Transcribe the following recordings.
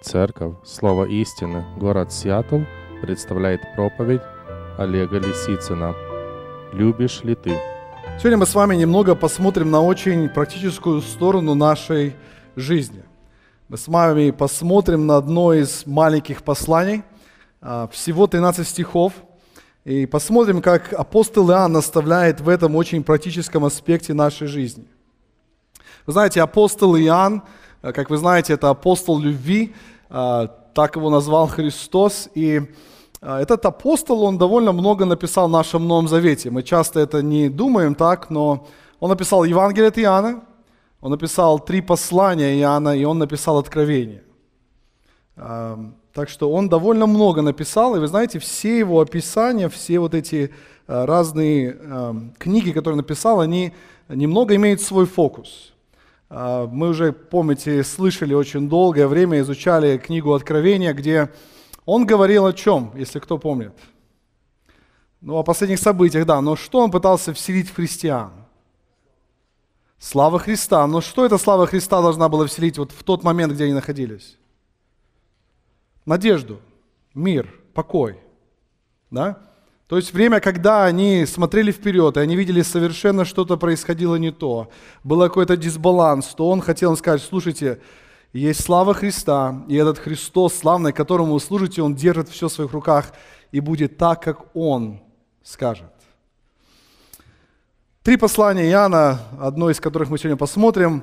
Церковь Слово истины, город Сиэтл представляет проповедь Олега Лисицына. Любишь ли ты? Сегодня мы с вами немного посмотрим на очень практическую сторону нашей жизни. Мы с вами посмотрим на одно из маленьких посланий, а, всего 13 стихов, и посмотрим, как апостол Иоанн наставляет в этом очень практическом аспекте нашей жизни. Вы знаете, апостол Иоанн – Э, как вы знаете, это апостол любви, так его назвал Христос. И э, этот апостол, он довольно много написал в нашем Новом Завете. Мы часто это не думаем так, но он написал Евангелие от Иоанна, он написал три послания Иоанна, и он написал Откровение. Так что он довольно много написал, и вы знаете, все его описания, все вот эти разные книги, которые написал, они немного имеют свой фокус. А, мы уже, помните, слышали очень долгое время, изучали книгу Откровения, где он говорил о чем, если кто помнит? Ну, о последних событиях, да. Но что он пытался вселить в христиан? Слава Христа. Но что эта слава Христа должна была вселить вот в тот момент, где они находились? Надежду, мир, покой. Да? То есть время, когда они смотрели вперед, и они видели совершенно что-то происходило не то, был какой-то дисбаланс, то он хотел сказать, слушайте, есть слава Христа, и этот Христос славный, которому вы служите, он держит все в своих руках и будет так, как он скажет. Три послания Иоанна, одно из которых мы сегодня посмотрим,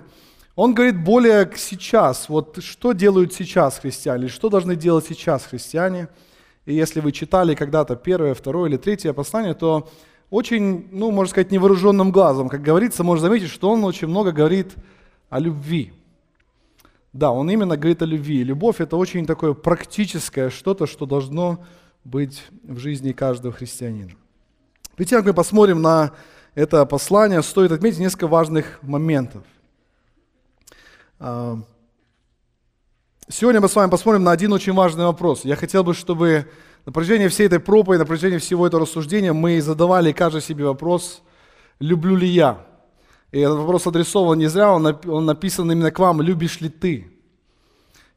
он говорит более сейчас, вот что делают сейчас христиане, что должны делать сейчас христиане – и если вы читали когда-то первое, второе или третье послание, то очень, ну, можно сказать, невооруженным глазом, как говорится, можно заметить, что он очень много говорит о любви. Да, он именно говорит о любви. Любовь – это очень такое практическое что-то, что должно быть в жизни каждого христианина. Перед тем, как мы посмотрим на это послание, стоит отметить несколько важных моментов. Сегодня мы с вами посмотрим на один очень важный вопрос. Я хотел бы, чтобы на протяжении всей этой проповеди, на протяжении всего этого рассуждения мы задавали каждый себе вопрос, люблю ли я? И этот вопрос адресован не зря, он написан именно к вам, любишь ли ты?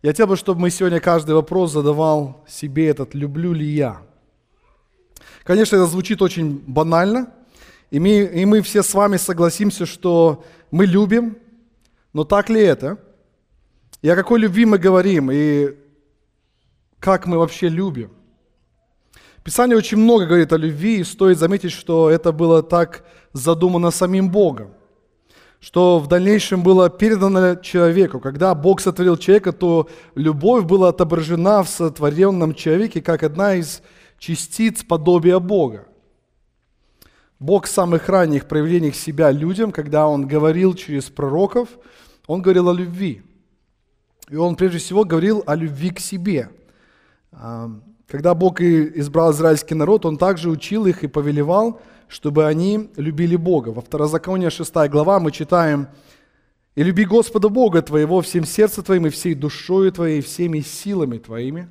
Я хотел бы, чтобы мы сегодня каждый вопрос задавал себе этот, люблю ли я? Конечно, это звучит очень банально, и мы, и мы все с вами согласимся, что мы любим, но так ли это? И о какой любви мы говорим, и как мы вообще любим. Писание очень много говорит о любви, и стоит заметить, что это было так задумано самим Богом, что в дальнейшем было передано человеку. Когда Бог сотворил человека, то любовь была отображена в сотворенном человеке как одна из частиц подобия Бога. Бог в самых ранних проявлениях себя людям, когда Он говорил через пророков, Он говорил о любви – и он прежде всего говорил о любви к себе. А, когда Бог избрал израильский народ, Он также учил их и повелевал, чтобы они любили Бога. Во Второзаконие 6 глава мы читаем «И люби Господа Бога твоего всем сердцем твоим и всей душою твоей, и всеми силами твоими».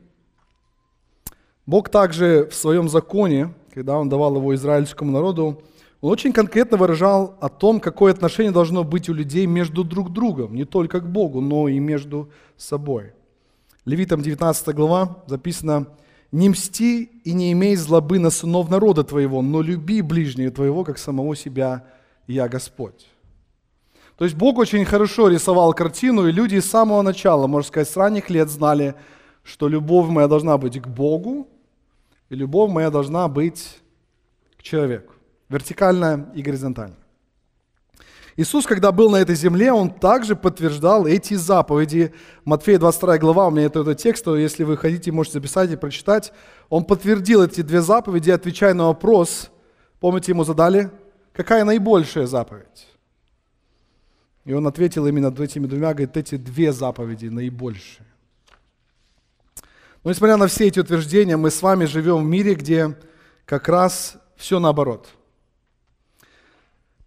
Бог также в своем законе, когда Он давал его израильскому народу, он очень конкретно выражал о том, какое отношение должно быть у людей между друг другом, не только к Богу, но и между собой. Левитам 19 глава записано, «Не мсти и не имей злобы на сынов народа твоего, но люби ближнего твоего, как самого себя, я Господь». То есть Бог очень хорошо рисовал картину, и люди с самого начала, можно сказать, с ранних лет знали, что любовь моя должна быть к Богу, и любовь моя должна быть к человеку вертикально и горизонтально. Иисус, когда был на этой земле, Он также подтверждал эти заповеди. Матфея 22 глава, у меня это, это текст, если вы хотите, можете записать и прочитать. Он подтвердил эти две заповеди, отвечая на вопрос, помните, ему задали, какая наибольшая заповедь? И он ответил именно этими двумя, говорит, эти две заповеди наибольшие. Но несмотря на все эти утверждения, мы с вами живем в мире, где как раз все наоборот –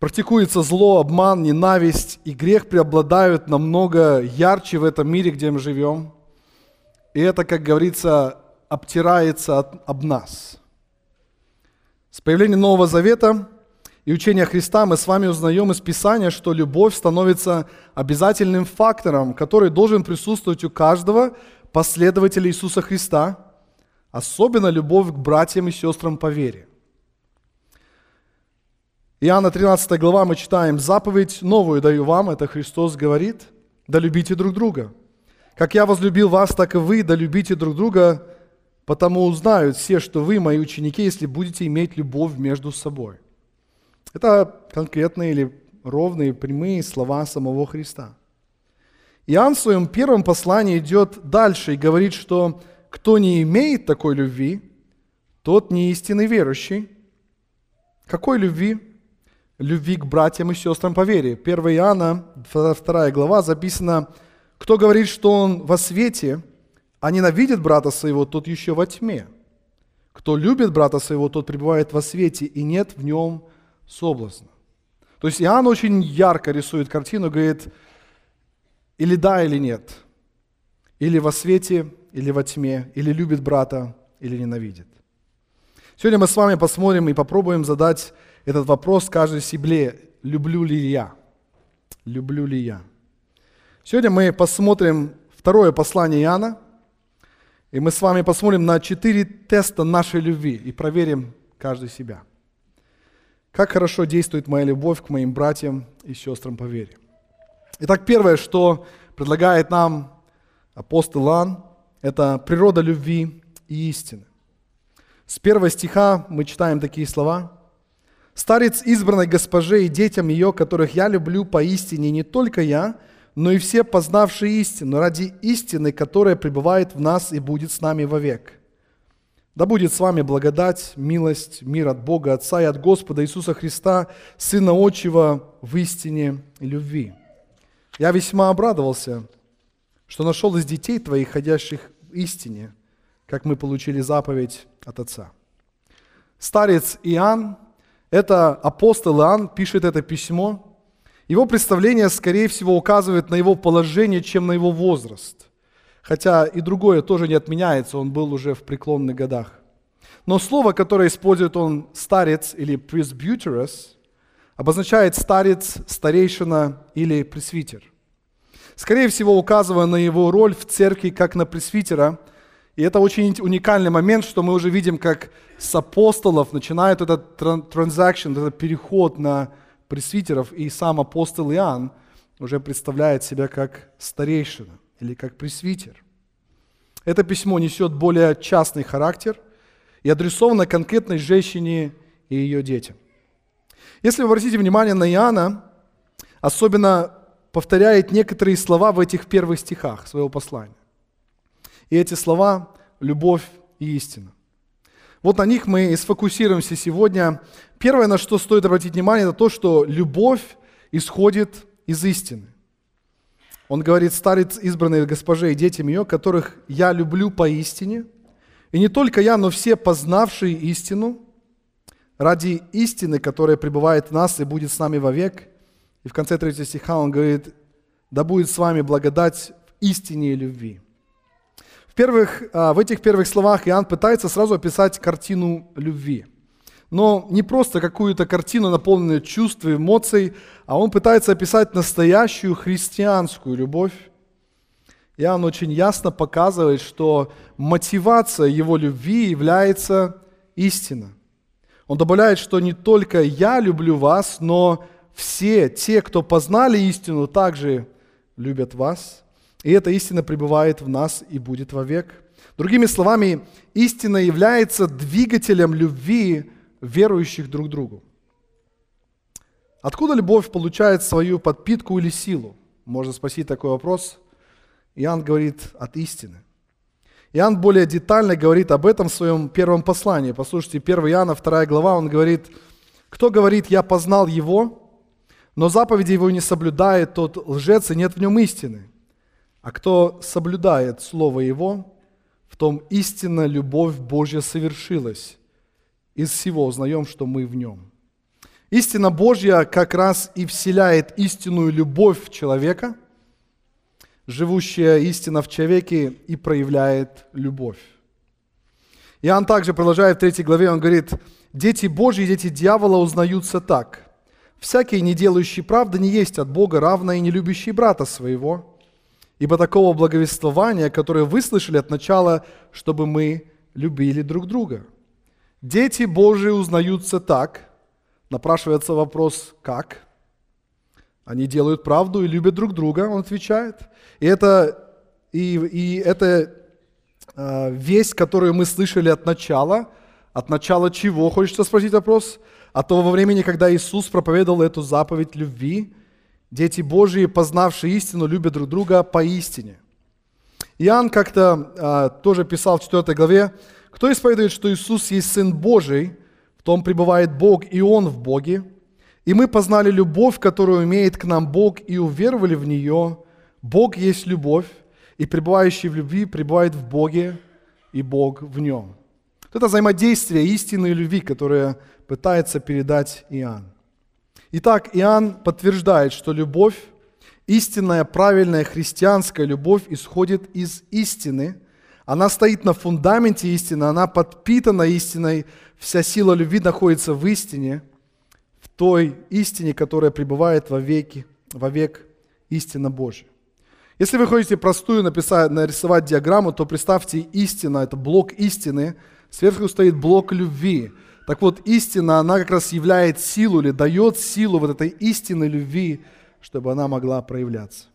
Практикуется зло, обман, ненависть, и грех преобладают намного ярче в этом мире, где мы живем. И это, как говорится, обтирается от, об нас. С появлением Нового Завета и учения Христа мы с вами узнаем из Писания, что любовь становится обязательным фактором, который должен присутствовать у каждого последователи Иисуса Христа, особенно любовь к братьям и сестрам по вере. Иоанна 13 глава мы читаем, «Заповедь новую даю вам», это Христос говорит, «да любите друг друга. Как я возлюбил вас, так и вы, да любите друг друга, потому узнают все, что вы мои ученики, если будете иметь любовь между собой». Это конкретные или ровные, прямые слова самого Христа. Иоанн в своем первом послании идет дальше и говорит, что кто не имеет такой любви, тот не истинный верующий. Какой любви? Любви к братьям и сестрам по вере. 1 Иоанна, 2 глава, записано, кто говорит, что он во свете, а ненавидит брата своего, тот еще во тьме. Кто любит брата своего, тот пребывает во свете, и нет в нем соблазна. То есть Иоанн очень ярко рисует картину, говорит, или да, или нет. Или во свете, или во тьме, или любит брата, или ненавидит. Сегодня мы с вами посмотрим и попробуем задать этот вопрос каждой себе, люблю ли я? Люблю ли я? Сегодня мы посмотрим второе послание Иоанна, и мы с вами посмотрим на четыре теста нашей любви и проверим каждый себя. Как хорошо действует моя любовь к моим братьям и сестрам по вере. Итак, первое, что предлагает нам апостол Иоанн, это природа любви и истины. С первого стиха мы читаем такие слова – Старец избранной госпоже и детям ее, которых я люблю поистине не только я, но и все познавшие истину, ради истины, которая пребывает в нас и будет с нами вовек. Да будет с вами благодать, милость, мир от Бога Отца и от Господа Иисуса Христа, Сына Отчего в истине и любви. Я весьма обрадовался, что нашел из детей твоих, ходящих в истине, как мы получили заповедь от Отца. Старец Иоанн это апостол Иоанн пишет это письмо. Его представление, скорее всего, указывает на его положение, чем на его возраст. Хотя и другое тоже не отменяется, он был уже в преклонных годах. Но слово, которое использует он старец или presbyterus, обозначает старец, старейшина или пресвитер. Скорее всего, указывая на его роль в церкви как на пресвитера – и это очень уникальный момент, что мы уже видим, как с апостолов начинает этот транзакшн, этот переход на пресвитеров, и сам апостол Иоанн уже представляет себя как старейшина или как пресвитер. Это письмо несет более частный характер и адресовано конкретной женщине и ее детям. Если вы обратите внимание на Иоанна, особенно повторяет некоторые слова в этих первых стихах своего послания. И эти слова – любовь и истина. Вот на них мы и сфокусируемся сегодня. Первое, на что стоит обратить внимание, это то, что любовь исходит из истины. Он говорит, старец избранной госпоже и детям ее, которых я люблю поистине, и не только я, но все познавшие истину, ради истины, которая пребывает в нас и будет с нами вовек. И в конце третьего стиха он говорит, да будет с вами благодать в истине и любви. В, первых, а, в этих первых словах Иоанн пытается сразу описать картину любви. Но не просто какую-то картину, наполненную чувств и эмоций, а он пытается описать настоящую христианскую любовь. Иоанн очень ясно показывает, что мотивация его любви является истина. Он добавляет, что не только я люблю вас, но все те, кто познали истину, также любят вас. И эта истина пребывает в нас и будет вовек. Другими словами, истина является двигателем любви верующих друг другу. Откуда любовь получает свою подпитку или силу? Можно спросить такой вопрос. Иоанн говорит от истины. Иоанн более детально говорит об этом в своем первом послании. Послушайте, 1 Иоанна, 2 глава, он говорит, кто говорит, я познал его, но заповеди его не соблюдает, тот лжец, и нет в нем истины. А кто соблюдает Слово Его, в том истинно любовь Божья совершилась. Из всего узнаем, что мы в Нем. Истина Божья как раз и вселяет истинную любовь в человека, живущая истина в человеке и проявляет любовь. Иоанн также продолжает в третьей главе, он говорит, «Дети Божьи и дети дьявола узнаются так. Всякий, не делающий правды, не есть от Бога, равно и не любящий брата своего. Ибо такого благовествования, которое вы слышали от начала, чтобы мы любили друг друга. Дети Божии узнаются так, напрашивается вопрос «как?». Они делают правду и любят друг друга, он отвечает. И это, и, и это э, весть, которую мы слышали от начала. От начала чего, хочется спросить вопрос? От того времени, когда Иисус проповедовал эту заповедь любви. Дети Божьи, познавшие истину, любят друг друга поистине. Иоанн как-то э, тоже писал в 4 главе, «Кто исповедует, что Иисус есть Сын Божий, в том пребывает Бог, и Он в Боге, и мы познали любовь, которую имеет к нам Бог, и уверовали в нее. Бог есть любовь, и пребывающий в любви пребывает в Боге, и Бог в нем. Это взаимодействие истины и любви, которое пытается передать Иоанн. Итак, Иоанн подтверждает, что любовь, истинная, правильная христианская любовь исходит из истины. Она стоит на фундаменте истины, она подпитана истиной, вся сила любви находится в истине – той истине, которая пребывает во веки, во век истина Божия. Если вы хотите простую написать, нарисовать диаграмму, то представьте истина, это блок истины, сверху стоит блок любви. Так вот, истина, она как раз являет силу или дает силу вот этой истинной любви, чтобы она могла проявляться.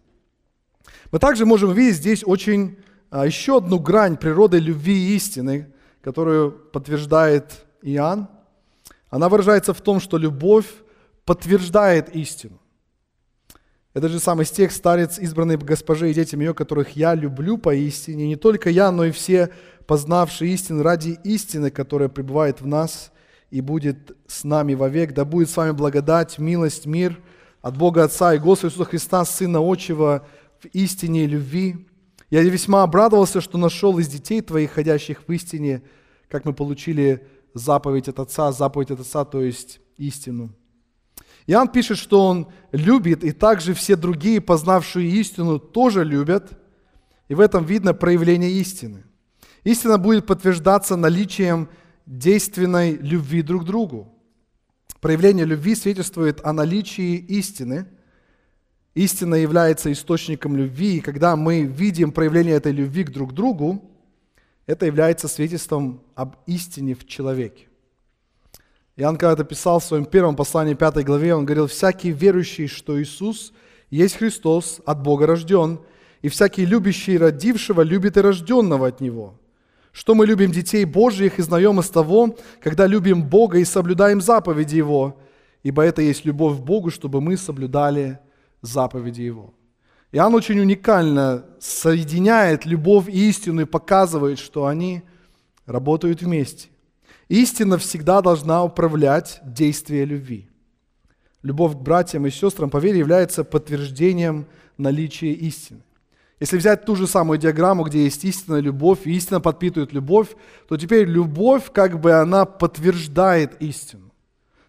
Мы также можем видеть здесь очень а, еще одну грань природы любви и истины, которую подтверждает Иоанн. Она выражается в том, что любовь подтверждает истину. Это же самый стих «Старец, избранный госпожи и детям ее, которых я люблю поистине, не только я, но и все, познавшие истину ради истины, которая пребывает в нас и будет с нами вовек. Да будет с вами благодать, милость, мир от Бога Отца и Господа Иисуса Христа, Сына Отчего, в истине и любви. Я весьма обрадовался, что нашел из детей твоих, ходящих в истине, как мы получили заповедь от Отца, заповедь от Отца, то есть истину. Иоанн пишет, что он любит, и также все другие, познавшие истину, тоже любят. И в этом видно проявление истины. Истина будет подтверждаться наличием действенной любви друг к другу. Проявление любви свидетельствует о наличии истины. Истина является источником любви, и когда мы видим проявление этой любви к друг другу, это является свидетельством об истине в человеке. Иоанн когда-то писал в своем первом послании, пятой главе, он говорил, «Всякий верующий, что Иисус есть Христос, от Бога рожден, и всякий любящий родившего любит и рожденного от Него». Что мы любим детей Божьих и знаем из того, когда любим Бога и соблюдаем заповеди Его, ибо это есть любовь к Богу, чтобы мы соблюдали заповеди Его. Иоанн очень уникально соединяет любовь и истину и показывает, что они работают вместе. Истина всегда должна управлять действием любви. Любовь к братьям и сестрам по вере является подтверждением наличия истины. Если взять ту же самую диаграмму, где есть истинная любовь, и истина подпитывает любовь, то теперь любовь, как бы она подтверждает истину.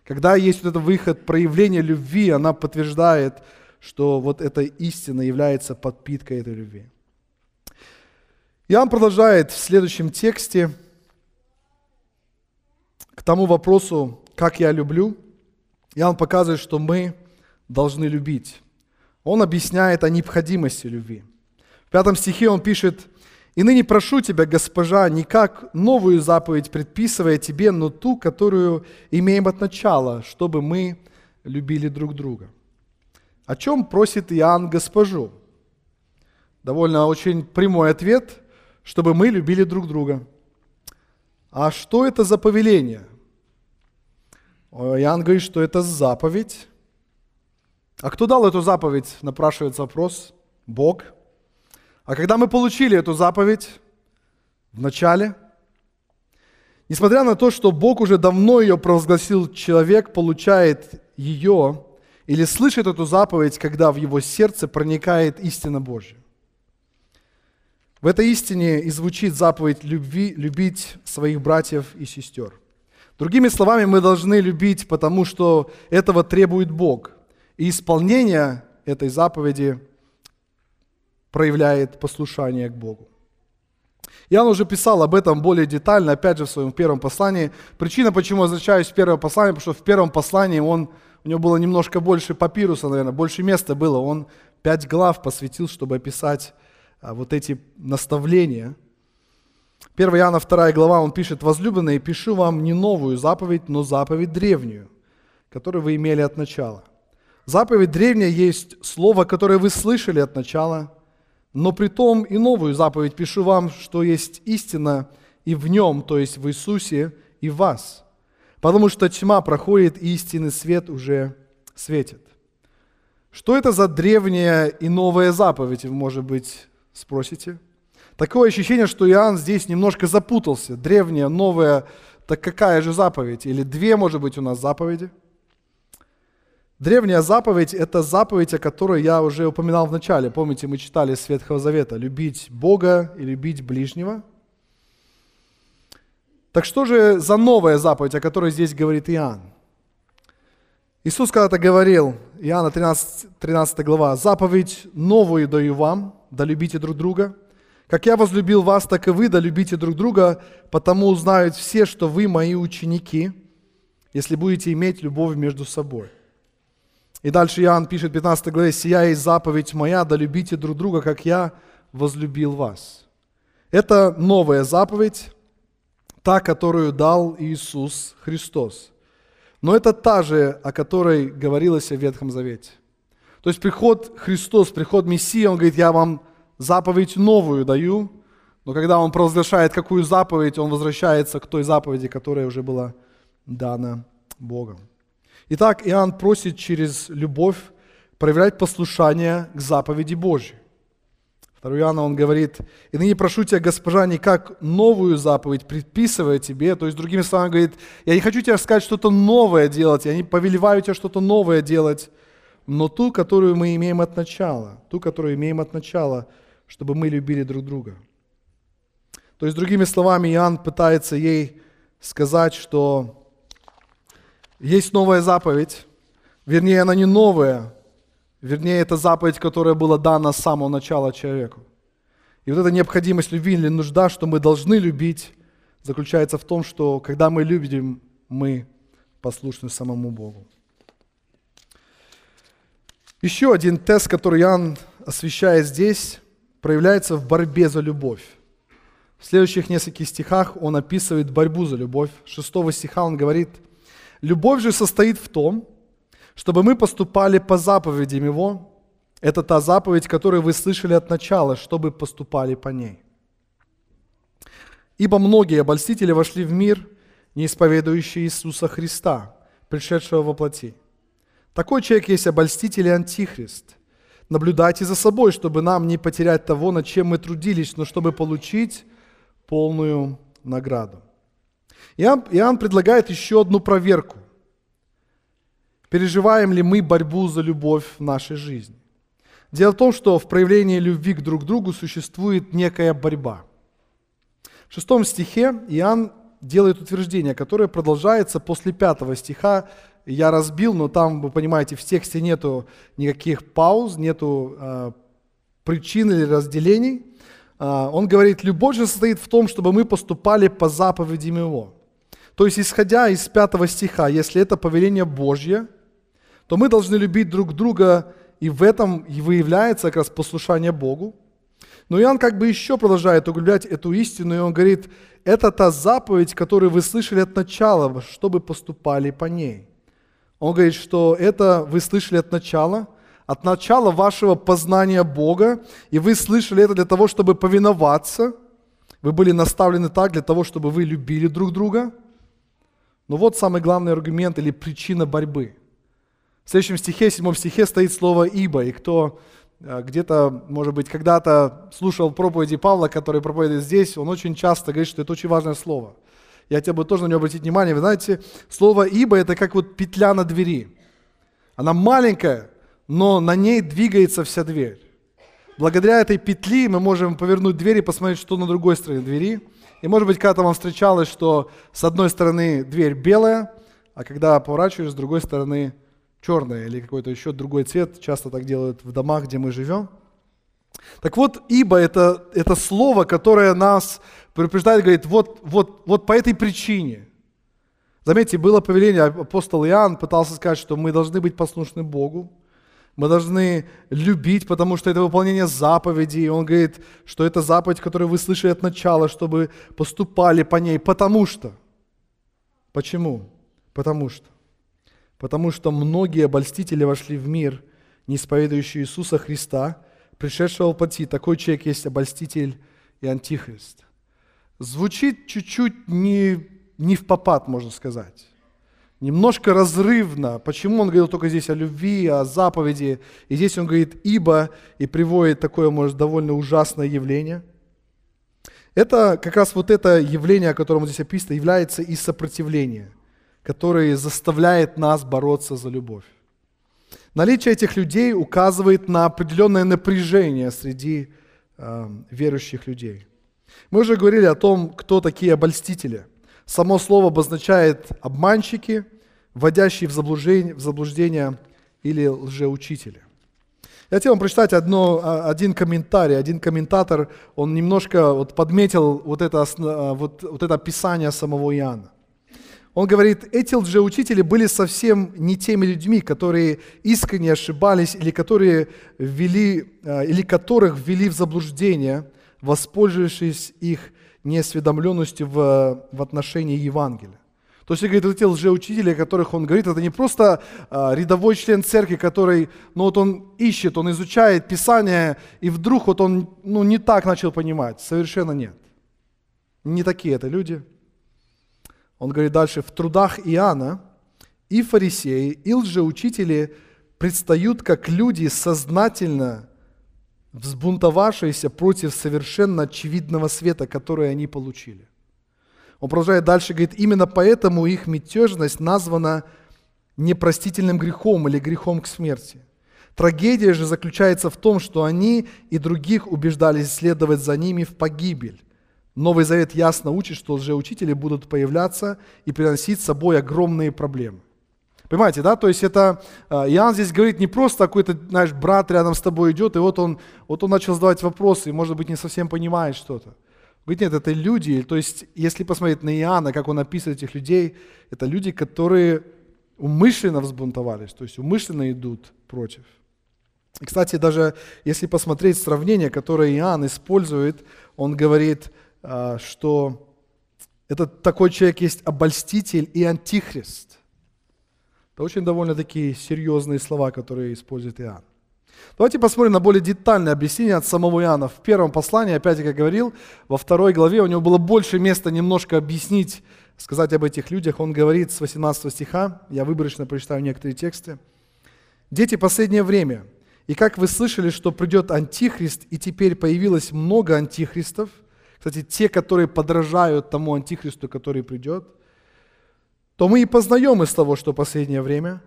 Когда есть вот этот выход, проявление любви, она подтверждает, что вот эта истина является подпиткой этой любви. Иоанн продолжает в следующем тексте – к тому вопросу, как я люблю, Иоанн показывает, что мы должны любить. Он объясняет о необходимости любви. В пятом стихе он пишет, «И ныне прошу тебя, госпожа, не как новую заповедь предписывая тебе, но ту, которую имеем от начала, чтобы мы любили друг друга». О чем просит Иоанн госпожу? Довольно очень прямой ответ, чтобы мы любили друг друга – а что это за повеление? Иоанн говорит, что это заповедь. А кто дал эту заповедь, напрашивается вопрос. Бог. А когда мы получили эту заповедь в начале, несмотря на то, что Бог уже давно ее провозгласил, человек получает ее или слышит эту заповедь, когда в его сердце проникает истина Божья. В этой истине и звучит заповедь любви, любить своих братьев и сестер. Другими словами, мы должны любить, потому что этого требует Бог. И исполнение этой заповеди проявляет послушание к Богу. Иоанн уже писал об этом более детально, опять же, в своем первом послании. Причина, почему возвращаюсь в первое послание, потому что в первом послании он, у него было немножко больше папируса, наверное, больше места было. Он пять глав посвятил, чтобы описать а, вот эти наставления. 1 Иоанна 2 глава, он пишет, «Возлюбленные, пишу вам не новую заповедь, но заповедь древнюю, которую вы имели от начала». Заповедь древняя есть слово, которое вы слышали от начала, но при том и новую заповедь пишу вам, что есть истина и в нем, то есть в Иисусе и в вас. Потому что тьма проходит, и истинный свет уже светит. Что это за древняя и новая заповедь, вы, может быть, спросите? Такое ощущение, что Иоанн здесь немножко запутался. Древняя, новая, так какая же заповедь? Или две, может быть, у нас заповеди? Древняя заповедь – это заповедь, о которой я уже упоминал в начале. Помните, мы читали с Ветхого Завета – любить Бога и любить ближнего. Так что же за новая заповедь, о которой здесь говорит Иоанн? Иисус когда-то говорил, Иоанна 13, 13 глава, «Заповедь новую даю вам, да любите друг друга. Как я возлюбил вас, так и вы, да любите друг друга, потому узнают все, что вы мои ученики, если будете иметь любовь между собой». И дальше Иоанн пишет в 15 главе, «Сия есть заповедь моя, да любите друг друга, как я возлюбил вас». Это новая заповедь, та, которую дал Иисус Христос. Но это та же, о которой говорилось в Ветхом Завете. То есть приход Христос, приход Мессии, Он говорит, я вам заповедь новую даю, но когда Он провозглашает какую заповедь, Он возвращается к той заповеди, которая уже была дана Богом. Итак, Иоанн просит через любовь проявлять послушание к заповеди Божьей. 2 Иоанна он говорит, «И ныне прошу тебя, госпожа, не как новую заповедь, предписывая тебе». То есть, другими словами, говорит, «Я не хочу тебе сказать что-то новое делать, я не повелеваю тебе что-то новое делать, но ту, которую мы имеем от начала, ту, которую имеем от начала, чтобы мы любили друг друга». То есть, другими словами, Иоанн пытается ей сказать, что есть новая заповедь, вернее, она не новая, вернее, это заповедь, которая была дана с самого начала человеку. И вот эта необходимость любви или нужда, что мы должны любить, заключается в том, что когда мы любим, мы послушны самому Богу. Еще один тест, который Иоанн освещает здесь, проявляется в борьбе за любовь. В следующих нескольких стихах он описывает борьбу за любовь. Шестого стиха он говорит – Любовь же состоит в том, чтобы мы поступали по заповедям Его. Это та заповедь, которую вы слышали от начала, чтобы поступали по ней. Ибо многие обольстители вошли в мир, не исповедующие Иисуса Христа, пришедшего во плоти. Такой человек есть обольститель и антихрист. Наблюдайте за собой, чтобы нам не потерять того, над чем мы трудились, но чтобы получить полную награду. Иоанн, Иоанн предлагает еще одну проверку. Переживаем ли мы борьбу за любовь в нашей жизни? Дело в том, что в проявлении любви к друг другу существует некая борьба. В шестом стихе Иоанн делает утверждение, которое продолжается после пятого стиха. Я разбил, но там, вы понимаете, в тексте нету никаких пауз, нету э, причин или разделений. Э, он говорит, любовь же состоит в том, чтобы мы поступали по заповедям Его. То есть, исходя из пятого стиха, если это повеление Божье, то мы должны любить друг друга, и в этом и выявляется как раз послушание Богу. Но Иоанн как бы еще продолжает углублять эту истину, и он говорит, это та заповедь, которую вы слышали от начала, чтобы поступали по ней. Он говорит, что это вы слышали от начала, от начала вашего познания Бога, и вы слышали это для того, чтобы повиноваться. Вы были наставлены так для того, чтобы вы любили друг друга – но вот самый главный аргумент или причина борьбы. В следующем стихе, в седьмом стихе стоит слово «ибо». И кто э, где-то, может быть, когда-то слушал проповеди Павла, который проповедует здесь, он очень часто говорит, что это очень важное слово. Я хотел бы тоже на него обратить внимание. Вы знаете, слово «ибо» – это как вот петля на двери. Она маленькая, но на ней двигается вся дверь. Благодаря этой петли мы можем повернуть дверь и посмотреть, что на другой стороне двери – и может быть, когда-то вам встречалось, что с одной стороны дверь белая, а когда поворачиваешь, с другой стороны черная или какой-то еще другой цвет. Часто так делают в домах, где мы живем. Так вот, ибо это, это слово, которое нас предупреждает, говорит, вот, вот, вот по этой причине. Заметьте, было повеление, апостол Иоанн пытался сказать, что мы должны быть послушны Богу. Мы должны любить, потому что это выполнение заповедей. Он говорит, что это заповедь, которую вы слышали от начала, чтобы поступали по ней. Потому что. Почему? Потому что. Потому что многие обольстители вошли в мир, не исповедующие Иисуса Христа, пришедшего плоти. Такой человек есть обольститель и антихрист. Звучит чуть-чуть не, не в попад, можно сказать немножко разрывно. Почему он говорил только здесь о любви, о заповеди, и здесь он говорит «ибо» и приводит такое, может, довольно ужасное явление. Это как раз вот это явление, о котором здесь описано, является и сопротивление, которое заставляет нас бороться за любовь. Наличие этих людей указывает на определенное напряжение среди э, верующих людей. Мы уже говорили о том, кто такие обольстители – Само слово обозначает обманщики, вводящие в заблуждение, в заблуждение или лжеучители. Я хотел вам прочитать одно, а, один комментарий. Один комментатор, он немножко вот подметил вот это, а, вот, вот это описание самого Иоанна. Он говорит, эти лжеучители были совсем не теми людьми, которые искренне ошибались или, которые ввели, а, или которых ввели в заблуждение, воспользовавшись их неосведомленностью в, в отношении Евангелия. То есть, говорит, эти лжеучители, о которых он говорит, это не просто а, рядовой член церкви, который, ну вот он ищет, он изучает Писание, и вдруг вот он, ну не так начал понимать. Совершенно нет. Не такие это люди. Он говорит дальше, в трудах Иоанна и фарисеи, и лжеучители предстают как люди сознательно взбунтовавшиеся против совершенно очевидного света, который они получили. Он продолжает дальше, говорит, именно поэтому их мятежность названа непростительным грехом или грехом к смерти. Трагедия же заключается в том, что они и других убеждались следовать за ними в погибель. Новый Завет ясно учит, что лжеучители будут появляться и приносить с собой огромные проблемы. Понимаете, да? То есть это а, Иоанн здесь говорит не просто какой-то, знаешь, брат рядом с тобой идет, и вот он, вот он начал задавать вопросы, и, может быть, не совсем понимает что-то. Говорит, нет, это люди, то есть, если посмотреть на Иоанна, как он описывает этих людей, это люди, которые умышленно взбунтовались, то есть умышленно идут против. И, кстати, даже если посмотреть сравнение, которое Иоанн использует, он говорит, а, что этот такой человек есть обольститель и антихрист. Это очень довольно такие серьезные слова, которые использует Иоанн. Давайте посмотрим на более детальное объяснение от самого Иоанна. В первом послании, опять, как я говорил, во второй главе у него было больше места немножко объяснить, сказать об этих людях. Он говорит с 18 стиха, я выборочно прочитаю некоторые тексты. «Дети, последнее время, и как вы слышали, что придет антихрист, и теперь появилось много антихристов, кстати, те, которые подражают тому антихристу, который придет – то мы и познаем из того, что последнее время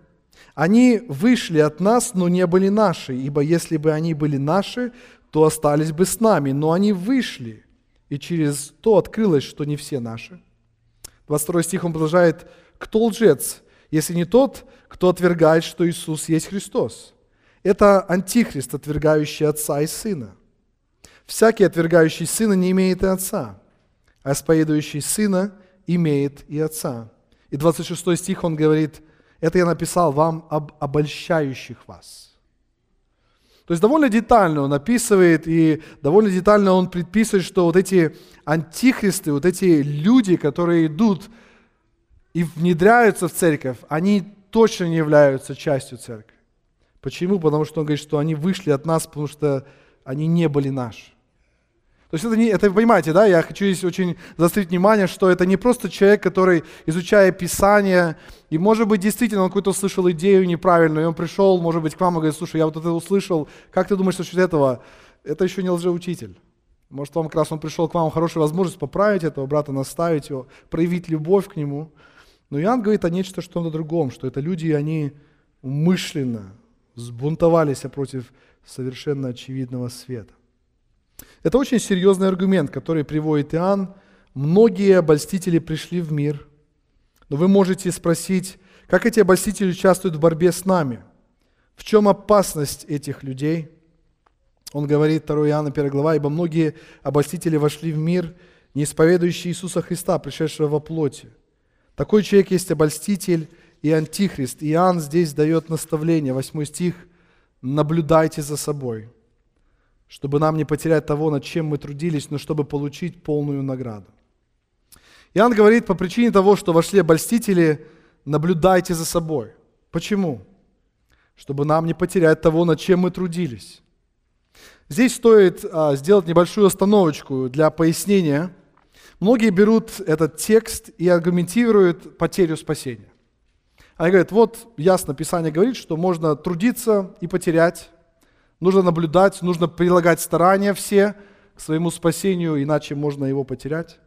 они вышли от нас, но не были наши, ибо если бы они были наши, то остались бы с нами, но они вышли, и через то открылось, что не все наши. 22 стих он продолжает, кто лжец, если не тот, кто отвергает, что Иисус есть Христос? Это антихрист, отвергающий Отца и Сына. Всякий, отвергающий Сына, не имеет и Отца, а исповедующий Сына имеет и Отца. И 26 стих он говорит, это я написал вам об обольщающих вас. То есть довольно детально он описывает и довольно детально он предписывает, что вот эти антихристы, вот эти люди, которые идут и внедряются в церковь, они точно не являются частью церкви. Почему? Потому что он говорит, что они вышли от нас, потому что они не были наши. То есть это, не, это понимаете, да, я хочу здесь очень заострить внимание, что это не просто человек, который, изучая Писание, и может быть действительно он какую-то услышал идею неправильную, и он пришел, может быть, к вам и говорит, слушай, я вот это услышал, как ты думаешь насчет этого? Это еще не лжеучитель. Может, вам как раз он пришел к вам, хорошая возможность поправить этого брата, наставить его, проявить любовь к нему. Но Иоанн говорит о нечто что то другом, что это люди, они умышленно сбунтовались против совершенно очевидного света. Это очень серьезный аргумент, который приводит Иоанн. Многие обольстители пришли в мир, но вы можете спросить, как эти обольстители участвуют в борьбе с нами? В чем опасность этих людей? Он говорит, 2 Иоанна 1 глава, «Ибо многие обольстители вошли в мир, не исповедующие Иисуса Христа, пришедшего во плоти. Такой человек есть обольститель и антихрист». Иоанн здесь дает наставление, 8 стих, наблюдайте за собой, чтобы нам не потерять того, над чем мы трудились, но чтобы получить полную награду. Иоанн говорит, по причине того, что вошли обольстители, наблюдайте за собой. Почему? Чтобы нам не потерять того, над чем мы трудились. Здесь стоит а, сделать небольшую остановочку для пояснения. Многие берут этот текст и аргументируют потерю спасения. Они говорят, вот ясно Писание говорит, что можно трудиться и потерять, нужно наблюдать, нужно прилагать старания все к своему спасению, иначе можно его потерять.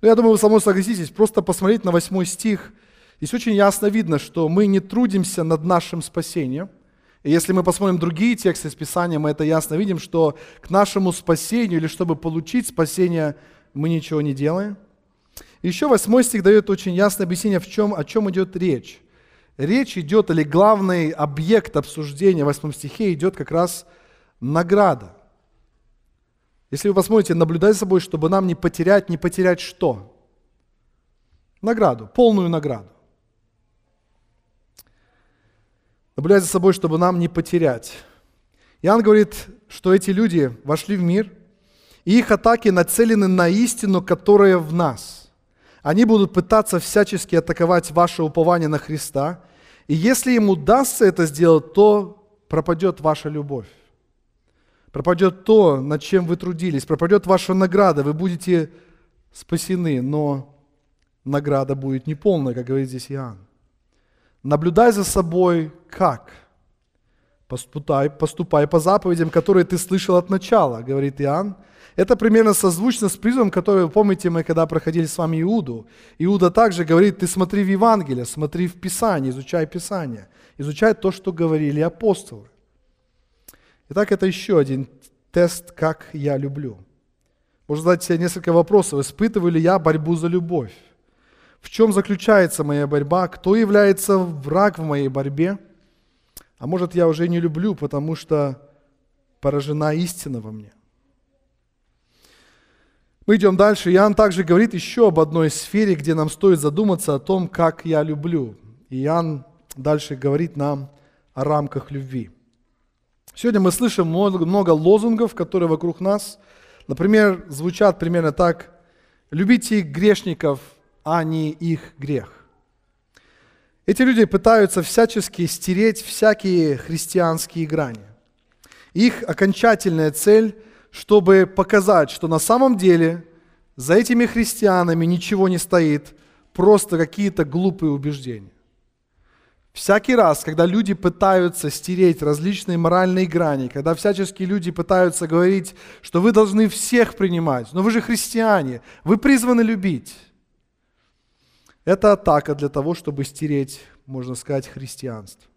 Но я думаю, вы со мной согласитесь, просто посмотреть на восьмой стих, здесь очень ясно видно, что мы не трудимся над нашим спасением. И если мы посмотрим другие тексты из Писания, мы это ясно видим, что к нашему спасению или чтобы получить спасение, мы ничего не делаем. Еще восьмой стих дает очень ясное объяснение, в чем, о чем идет речь речь идет, или главный объект обсуждения в 8 стихе идет как раз награда. Если вы посмотрите, наблюдайте за собой, чтобы нам не потерять, не потерять что? Награду, полную награду. Наблюдайте за собой, чтобы нам не потерять. Иоанн говорит, что эти люди вошли в мир, и их атаки нацелены на истину, которая в нас – они будут пытаться всячески атаковать ваше упование на Христа. И если им удастся это сделать, то пропадет ваша любовь. Пропадет то, над чем вы трудились. Пропадет ваша награда. Вы будете спасены, но награда будет неполная, как говорит здесь Иоанн. Наблюдай за собой как? Поступай, поступай по заповедям, которые ты слышал от начала, говорит Иоанн. Это примерно созвучно с призывом, который, помните, мы когда проходили с вами Иуду. Иуда также говорит, ты смотри в Евангелие, смотри в Писание, изучай Писание, изучай то, что говорили апостолы. Итак, это еще один тест, как я люблю. Можно задать себе несколько вопросов. Испытываю ли я борьбу за любовь? В чем заключается моя борьба? Кто является враг в моей борьбе? А может, я уже не люблю, потому что поражена истина во мне? Мы идем дальше. Иоанн также говорит еще об одной сфере, где нам стоит задуматься о том, как я люблю. Иоанн дальше говорит нам о рамках любви. Сегодня мы слышим много, много лозунгов, которые вокруг нас, например, звучат примерно так. Любите грешников, а не их грех. Эти люди пытаются всячески стереть всякие христианские грани. Их окончательная цель – чтобы показать, что на самом деле за этими христианами ничего не стоит, просто какие-то глупые убеждения. Всякий раз, когда люди пытаются стереть различные моральные грани, когда всяческие люди пытаются говорить, что вы должны всех принимать, но вы же христиане, вы призваны любить. Это атака для того, чтобы стереть, можно сказать, христианство.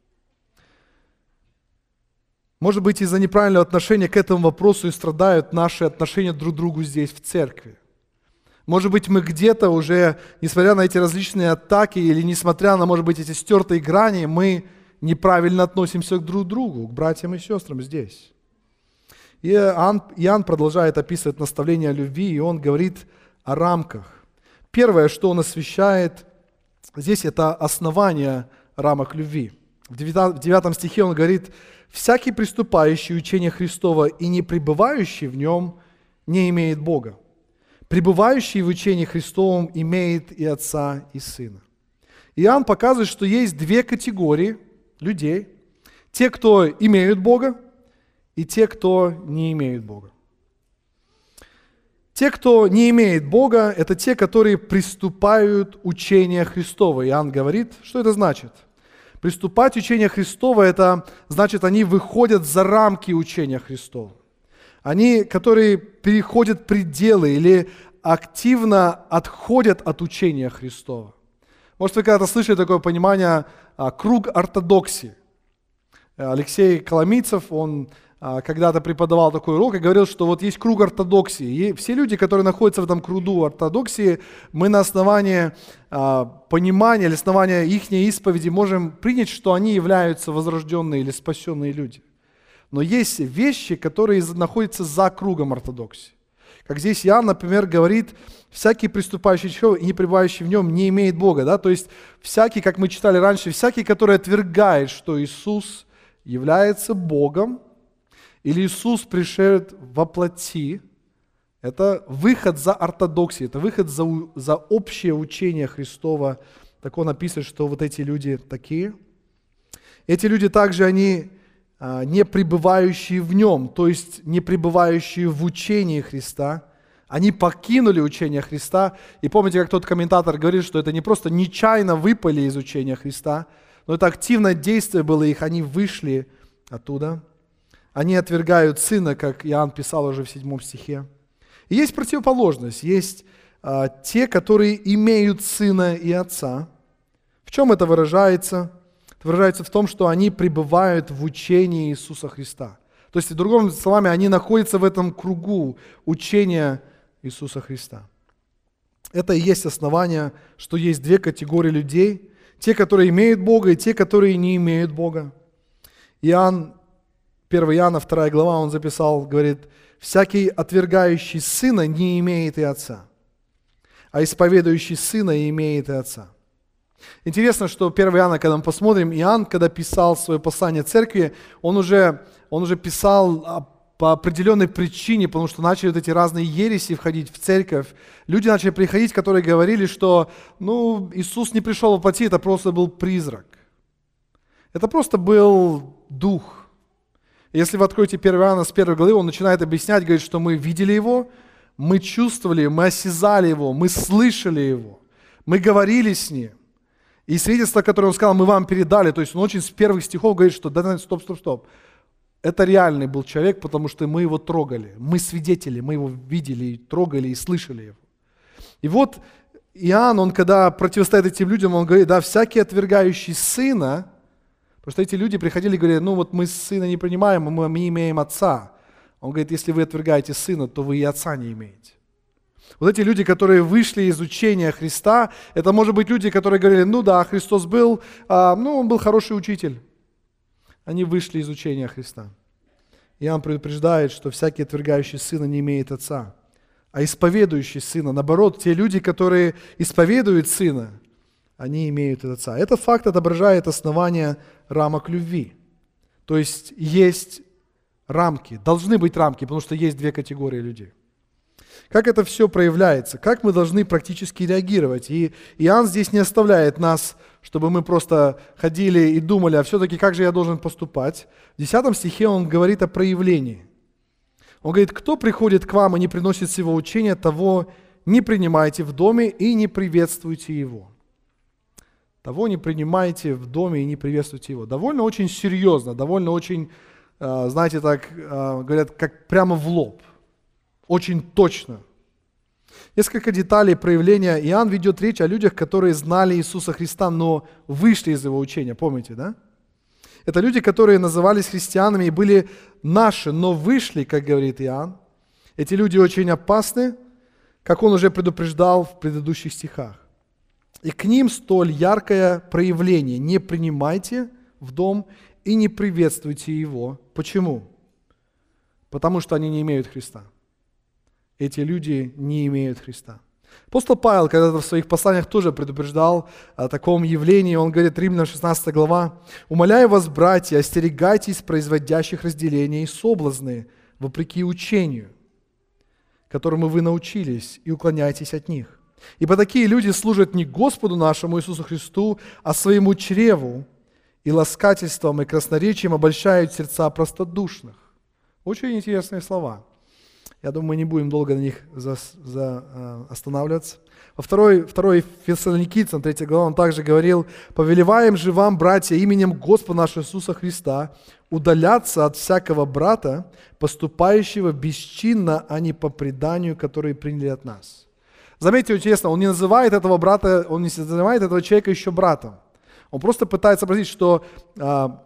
Может быть, из-за неправильного отношения к этому вопросу и страдают наши отношения друг к другу здесь, в церкви. Может быть, мы где-то уже, несмотря на эти различные атаки или несмотря на, может быть, эти стертые грани, мы неправильно относимся друг к другу, к братьям и сестрам здесь. И Иоанн, продолжает описывать наставление о любви, и он говорит о рамках. Первое, что он освещает здесь, это основание рамок любви. В 9 стихе он говорит, всякий приступающий учение Христова и не пребывающий в нем не имеет Бога. Пребывающий в учении Христовом имеет и Отца, и Сына. Иоанн показывает, что есть две категории людей. Те, кто имеют Бога, и те, кто не имеют Бога. Те, кто не имеет Бога, это те, которые приступают учение Христова. Иоанн говорит, что это значит – Приступать учение Христова, это значит, они выходят за рамки учения Христова. Они, которые переходят пределы или активно отходят от учения Христова. Может, вы когда-то слышали такое понимание а, «круг ортодоксии». Алексей Коломийцев, он когда-то преподавал такой урок и говорил, что вот есть круг ортодоксии. И все люди, которые находятся в этом кругу ортодоксии, мы на основании а, понимания или основания их исповеди можем принять, что они являются возрожденные или спасенные люди. Но есть вещи, которые находятся за кругом ортодоксии. Как здесь Иоанн, например, говорит, всякий приступающий человек и не пребывающий в нем не имеет Бога. Да? То есть всякий, как мы читали раньше, всякий, который отвергает, что Иисус является Богом, или Иисус пришед во плоти, это выход за ортодоксией, это выход за, за общее учение Христова. Так он описывает, что вот эти люди такие. Эти люди также, они а, не пребывающие в нем, то есть не пребывающие в учении Христа. Они покинули учение Христа. И помните, как тот комментатор говорит, что это не просто нечаянно выпали из учения Христа, но это активное действие было их, они вышли оттуда. Они отвергают сына, как Иоанн писал уже в седьмом стихе. И есть противоположность, есть а, те, которые имеют сына и отца. В чем это выражается? Это выражается в том, что они пребывают в учении Иисуса Христа. То есть, другими словами, они находятся в этом кругу учения Иисуса Христа. Это и есть основание, что есть две категории людей. Те, которые имеют Бога, и те, которые не имеют Бога. Иоанн, 1 Иоанна, 2 глава, он записал, говорит, «Всякий, отвергающий Сына, не имеет и Отца, а исповедующий Сына имеет и Отца». Интересно, что 1 Иоанна, когда мы посмотрим, Иоанн, когда писал свое послание церкви, он уже, он уже писал по определенной причине, потому что начали вот эти разные ереси входить в церковь. Люди начали приходить, которые говорили, что ну, Иисус не пришел воплоти, это просто был призрак. Это просто был дух. Если вы откроете 1 Иоанна с 1 главы, он начинает объяснять, говорит, что мы видели его, мы чувствовали, мы осязали его, мы слышали его, мы говорили с ним. И свидетельство, которое он сказал, мы вам передали, то есть он очень с первых стихов говорит, что да, стоп, стоп, стоп. Это реальный был человек, потому что мы его трогали. Мы свидетели, мы его видели, трогали и слышали его. И вот Иоанн, он когда противостоит этим людям, он говорит, да, всякий отвергающий сына, Потому что эти люди приходили и говорили, ну вот мы сына не принимаем, мы, мы имеем отца. Он говорит, если вы отвергаете сына, то вы и отца не имеете. Вот эти люди, которые вышли из учения Христа, это может быть люди, которые говорили, ну да, Христос был, а, ну он был хороший учитель. Они вышли из учения Христа. Иоанн предупреждает, что всякий отвергающий сына не имеет отца, а исповедующий сына, наоборот, те люди, которые исповедуют сына, они имеют от отца. Этот факт отображает основание рамок любви. То есть есть рамки, должны быть рамки, потому что есть две категории людей. Как это все проявляется? Как мы должны практически реагировать? И Иоанн здесь не оставляет нас, чтобы мы просто ходили и думали, а все-таки как же я должен поступать? В 10 стихе он говорит о проявлении. Он говорит, кто приходит к вам и не приносит всего учения, того не принимайте в доме и не приветствуйте его того не принимайте в доме и не приветствуйте его. Довольно очень серьезно, довольно очень, э, знаете, так э, говорят, как прямо в лоб. Очень точно. Несколько деталей проявления. Иоанн ведет речь о людях, которые знали Иисуса Христа, но вышли из его учения. Помните, да? Это люди, которые назывались христианами и были наши, но вышли, как говорит Иоанн. Эти люди очень опасны, как он уже предупреждал в предыдущих стихах. И к ним столь яркое проявление. Не принимайте в дом и не приветствуйте его. Почему? Потому что они не имеют Христа. Эти люди не имеют Христа. Апостол Павел когда-то в своих посланиях тоже предупреждал о таком явлении. Он говорит, Римлянам 16 глава, «Умоляю вас, братья, остерегайтесь производящих разделения и соблазны, вопреки учению, которому вы научились, и уклоняйтесь от них. Ибо такие люди служат не Господу нашему Иисусу Христу, а своему чреву, и ласкательством и красноречием обольщают сердца простодушных. Очень интересные слова. Я думаю, мы не будем долго на них за, за, э, останавливаться. Во второй, второй Фессалоникийцам, 3 глава, он также говорил, «Повелеваем же вам, братья, именем Господа нашего Иисуса Христа, удаляться от всякого брата, поступающего бесчинно, а не по преданию, которое приняли от нас». Заметьте, интересно, он не называет этого брата, он не называет этого человека еще братом. Он просто пытается обратить, что а,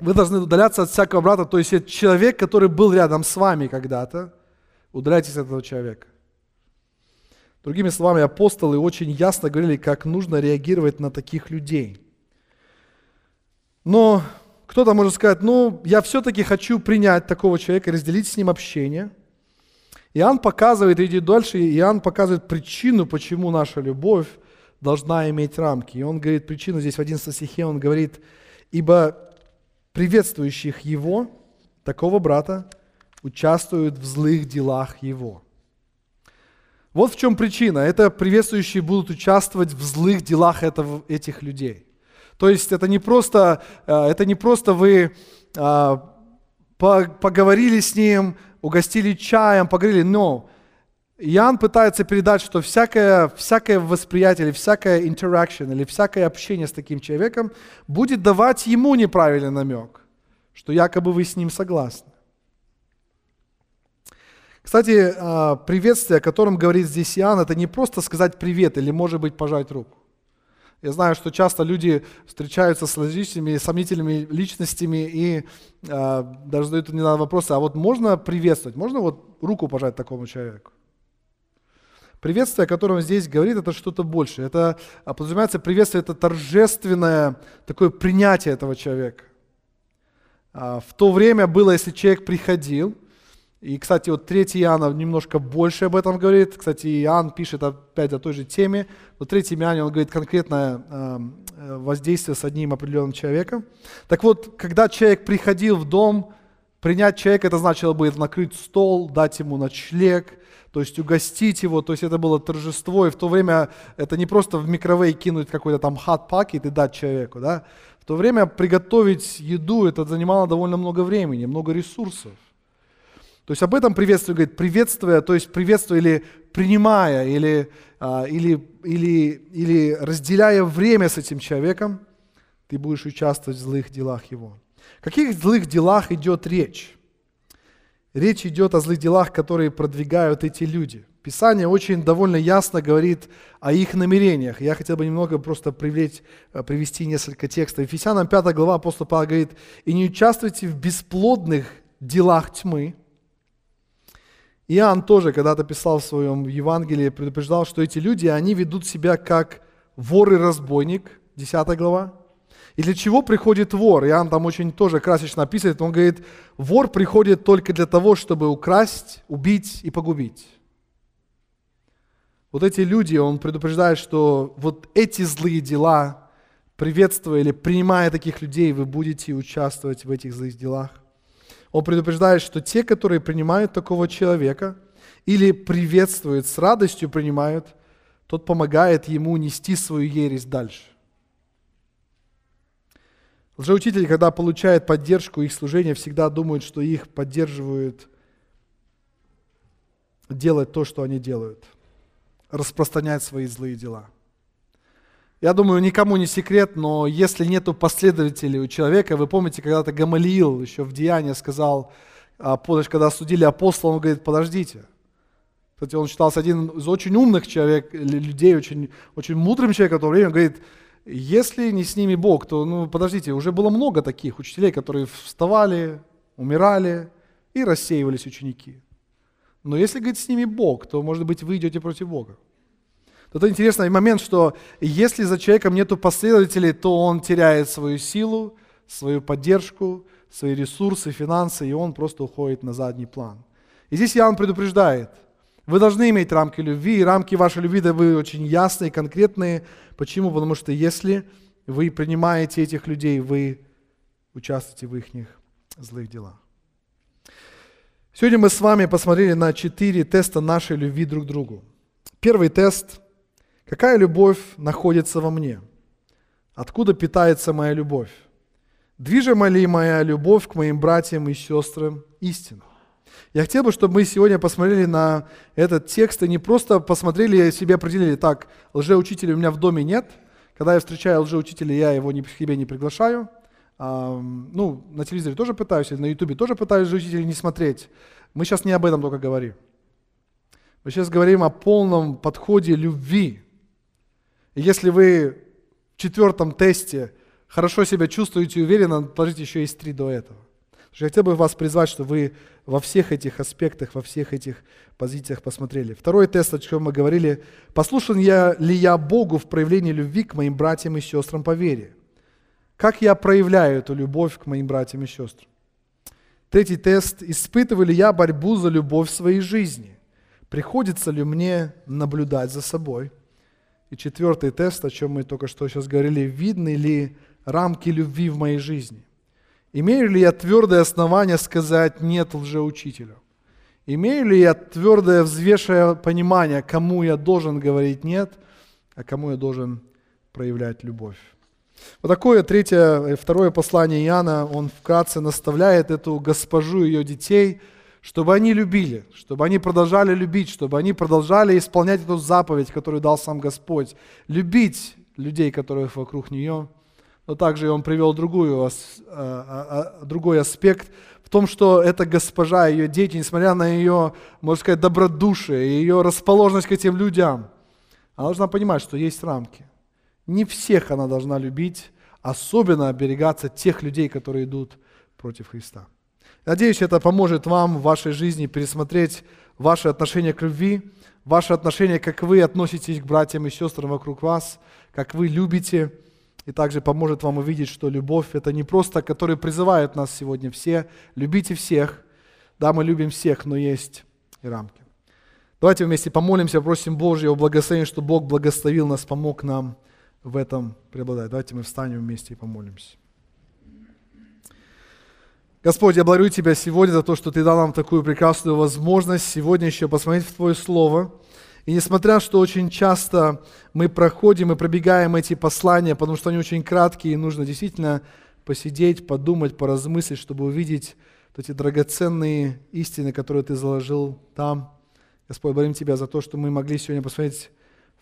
вы должны удаляться от всякого брата, то есть это человек, который был рядом с вами когда-то, удаляйтесь от этого человека. Другими словами, апостолы очень ясно говорили, как нужно реагировать на таких людей. Но кто-то может сказать, ну, я все-таки хочу принять такого человека, разделить с ним общение – Иоанн показывает, идет дальше, Иоанн показывает причину, почему наша любовь должна иметь рамки. И он говорит причину здесь в 11 стихе, он говорит, ибо приветствующих его, такого брата, участвуют в злых делах его. Вот в чем причина. Это приветствующие будут участвовать в злых делах этого, этих людей. То есть это не просто, э, это не просто вы э, поговорили с ним, угостили чаем, поговорили, но Иоанн пытается передать, что всякое, всякое восприятие или всякое interaction или всякое общение с таким человеком будет давать ему неправильный намек, что якобы вы с ним согласны. Кстати, а, приветствие, о котором говорит здесь Иоанн, это не просто сказать привет или, может быть, пожать руку. Я знаю, что часто люди встречаются с различными сомнительными личностями и э, даже задают не надо вопросы, а вот можно приветствовать, можно вот руку пожать такому человеку? Приветствие, о котором здесь говорит, это что-то большее. Это, а, подразумевается, приветствие – это торжественное такое принятие этого человека. А, в то время было, если человек приходил, и, кстати, вот 3 Иоанна немножко больше об этом говорит. Кстати, Иоанн пишет опять о той же теме. Но 3 Иоанне он говорит конкретное э, воздействие с одним определенным человеком. Так вот, когда человек приходил в дом, принять человека, это значило бы накрыть стол, дать ему ночлег, то есть угостить его, то есть это было торжество, и в то время это не просто в микровей кинуть какой-то там packet и дать человеку, да. В то время приготовить еду, это занимало довольно много времени, много ресурсов. То есть об этом приветствие говорит, приветствуя, то есть приветствуя или принимая, или, а, или, или, или разделяя время с этим человеком, ты будешь участвовать в злых делах его. О каких злых делах идет речь? Речь идет о злых делах, которые продвигают эти люди. Писание очень довольно ясно говорит о их намерениях. Я хотел бы немного просто привлечь, э, привести несколько текстов. Ефесянам 5 глава апостол Павел говорит, «И не участвуйте в бесплодных делах тьмы». Иоанн тоже когда-то писал в своем Евангелии, предупреждал, что эти люди, они ведут себя как вор и разбойник, 10 глава. И для чего приходит вор? Иоанн там очень тоже красочно описывает. Он говорит, вор приходит только для того, чтобы украсть, убить и погубить. Вот эти люди, он предупреждает, что вот эти злые дела, приветствуя или принимая таких людей, вы будете участвовать в этих злых делах. Он предупреждает, что те, которые принимают такого человека или приветствуют, с радостью принимают, тот помогает ему нести свою ересь дальше. Лжеучители, когда получают поддержку, их служения всегда думают, что их поддерживают делать то, что они делают, распространять свои злые дела. Я думаю, никому не секрет, но если нету последователей у человека, вы помните, когда-то Гамалиил еще в Деянии сказал, а, когда судили апостола, он говорит, подождите. Кстати, он считался один из очень умных человек, людей, очень, очень мудрым человеком в то время, он говорит, если не с ними Бог, то, ну, подождите, уже было много таких учителей, которые вставали, умирали и рассеивались ученики. Но если, говорит, с ними Бог, то, может быть, вы идете против Бога. Это интересный момент, что если за человеком нет последователей, то он теряет свою силу, свою поддержку, свои ресурсы, финансы, и он просто уходит на задний план. И здесь Иоанн предупреждает – вы должны иметь рамки любви, и рамки вашей любви да вы очень ясные, конкретные. Почему? Потому что если вы принимаете этих людей, вы участвуете в их злых делах. Сегодня мы с вами посмотрели на четыре теста нашей любви друг к другу. Первый тест – какая любовь находится во мне? Откуда питается моя любовь? Движима ли моя любовь к моим братьям и сестрам истину? Я хотел бы, чтобы мы сегодня посмотрели на этот текст и не просто посмотрели и себе определили, так, лжеучителя у меня в доме нет. Когда я встречаю лжеучителя, я его к себе не приглашаю. А, ну, на телевизоре тоже пытаюсь, на ютубе тоже пытаюсь лжеучителей не смотреть. Мы сейчас не об этом только говорим. Мы сейчас говорим о полном подходе любви. Если вы в четвертом тесте хорошо себя чувствуете и уверенно, положите еще есть три до этого. Я хотел бы вас призвать, чтобы вы во всех этих аспектах, во всех этих позициях посмотрели. Второй тест, о чем мы говорили, послушан я ли я Богу в проявлении любви к моим братьям и сестрам по вере? Как я проявляю эту любовь к моим братьям и сестрам? Третий тест, испытываю ли я борьбу за любовь в своей жизни? Приходится ли мне наблюдать за собой? И четвертый тест, о чем мы только что сейчас говорили, видны ли рамки любви в моей жизни – Имею ли я твердое основание сказать «нет» лжеучителю? Имею ли я твердое взвешенное понимание, кому я должен говорить «нет», а кому я должен проявлять любовь? Вот такое третье, второе послание Иоанна, он вкратце наставляет эту госпожу и ее детей, чтобы они любили, чтобы они продолжали любить, чтобы они продолжали исполнять эту заповедь, которую дал сам Господь. Любить людей, которые вокруг нее. Но также он привел другую, а, а, а, другой аспект в том, что эта госпожа, ее дети, несмотря на ее, можно сказать, добродушие, ее расположенность к этим людям, она должна понимать, что есть рамки. Не всех она должна любить, особенно оберегаться тех людей, которые идут против Христа. Надеюсь, это поможет вам в вашей жизни пересмотреть ваше отношение к любви, ваше отношение, как вы относитесь к братьям и сестрам вокруг вас, как вы любите, и также поможет вам увидеть, что любовь – это не просто, который призывает нас сегодня все, любите всех. Да, мы любим всех, но есть и рамки. Давайте вместе помолимся, просим Божьего благословения, чтобы Бог благословил нас, помог нам в этом преобладать. Давайте мы встанем вместе и помолимся. Господь, я благодарю Тебя сегодня за то, что Ты дал нам такую прекрасную возможность сегодня еще посмотреть в Твое Слово. И несмотря, что очень часто мы проходим и пробегаем эти послания, потому что они очень краткие, и нужно действительно посидеть, подумать, поразмыслить, чтобы увидеть вот эти драгоценные истины, которые Ты заложил там. Господь, благодарим Тебя за то, что мы могли сегодня посмотреть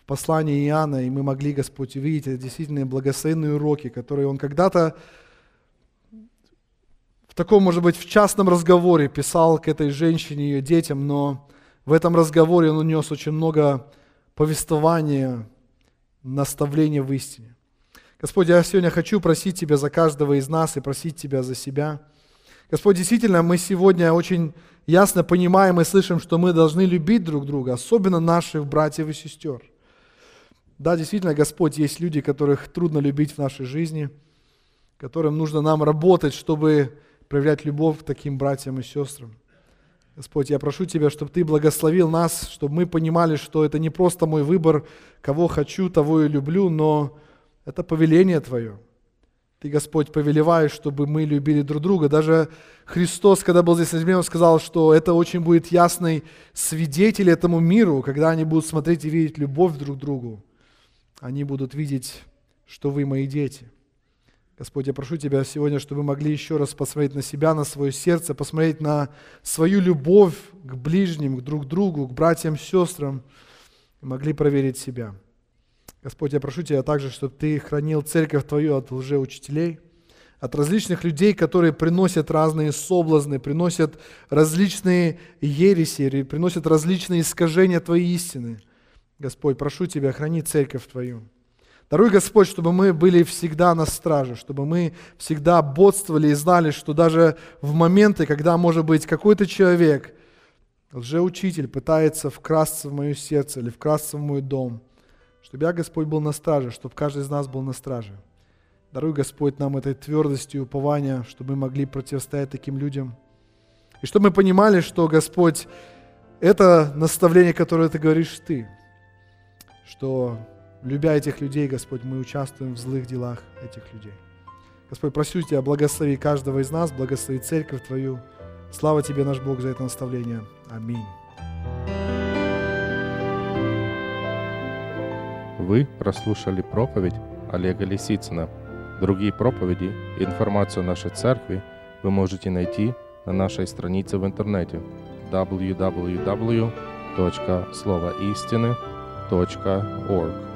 в послании Иоанна, и мы могли, Господь, увидеть действительно благословенные уроки, которые Он когда-то в таком, может быть, в частном разговоре писал к этой женщине и ее детям, но в этом разговоре он унес очень много повествования, наставления в истине. Господь, я сегодня хочу просить Тебя за каждого из нас и просить Тебя за себя. Господь, действительно, мы сегодня очень ясно понимаем и слышим, что мы должны любить друг друга, особенно наших братьев и сестер. Да, действительно, Господь, есть люди, которых трудно любить в нашей жизни, которым нужно нам работать, чтобы проявлять любовь к таким братьям и сестрам. Господь, я прошу Тебя, чтобы Ты благословил нас, чтобы мы понимали, что это не просто мой выбор, кого хочу, того и люблю, но это повеление Твое. Ты, Господь, повелеваешь, чтобы мы любили друг друга. Даже Христос, когда был здесь на земле, Он сказал, что это очень будет ясный свидетель этому миру, когда они будут смотреть и видеть любовь друг к другу. Они будут видеть, что вы мои дети. Господь, я прошу Тебя сегодня, чтобы мы могли еще раз посмотреть на себя, на свое сердце, посмотреть на свою любовь к ближним, к друг другу, к братьям, сестрам, и могли проверить себя. Господь, я прошу Тебя также, чтобы Ты хранил церковь Твою от лжеучителей, от различных людей, которые приносят разные соблазны, приносят различные ереси, приносят различные искажения Твоей истины. Господь, прошу Тебя, храни церковь Твою. Даруй, Господь, чтобы мы были всегда на страже, чтобы мы всегда бодствовали и знали, что даже в моменты, когда, может быть, какой-то человек, лжеучитель, пытается вкрасться в мое сердце или вкрасться в мой дом, чтобы я, Господь, был на страже, чтобы каждый из нас был на страже. Даруй, Господь, нам этой твердостью и упования, чтобы мы могли противостоять таким людям. И чтобы мы понимали, что, Господь, это наставление, которое Ты говоришь Ты, что Любя этих людей, Господь, мы участвуем в злых делах этих людей. Господь, прошу Тебя, благослови каждого из нас, благослови церковь Твою. Слава Тебе, наш Бог, за это наставление. Аминь. Вы прослушали проповедь Олега Лисицына. Другие проповеди и информацию о нашей церкви вы можете найти на нашей странице в интернете www.словоистины.org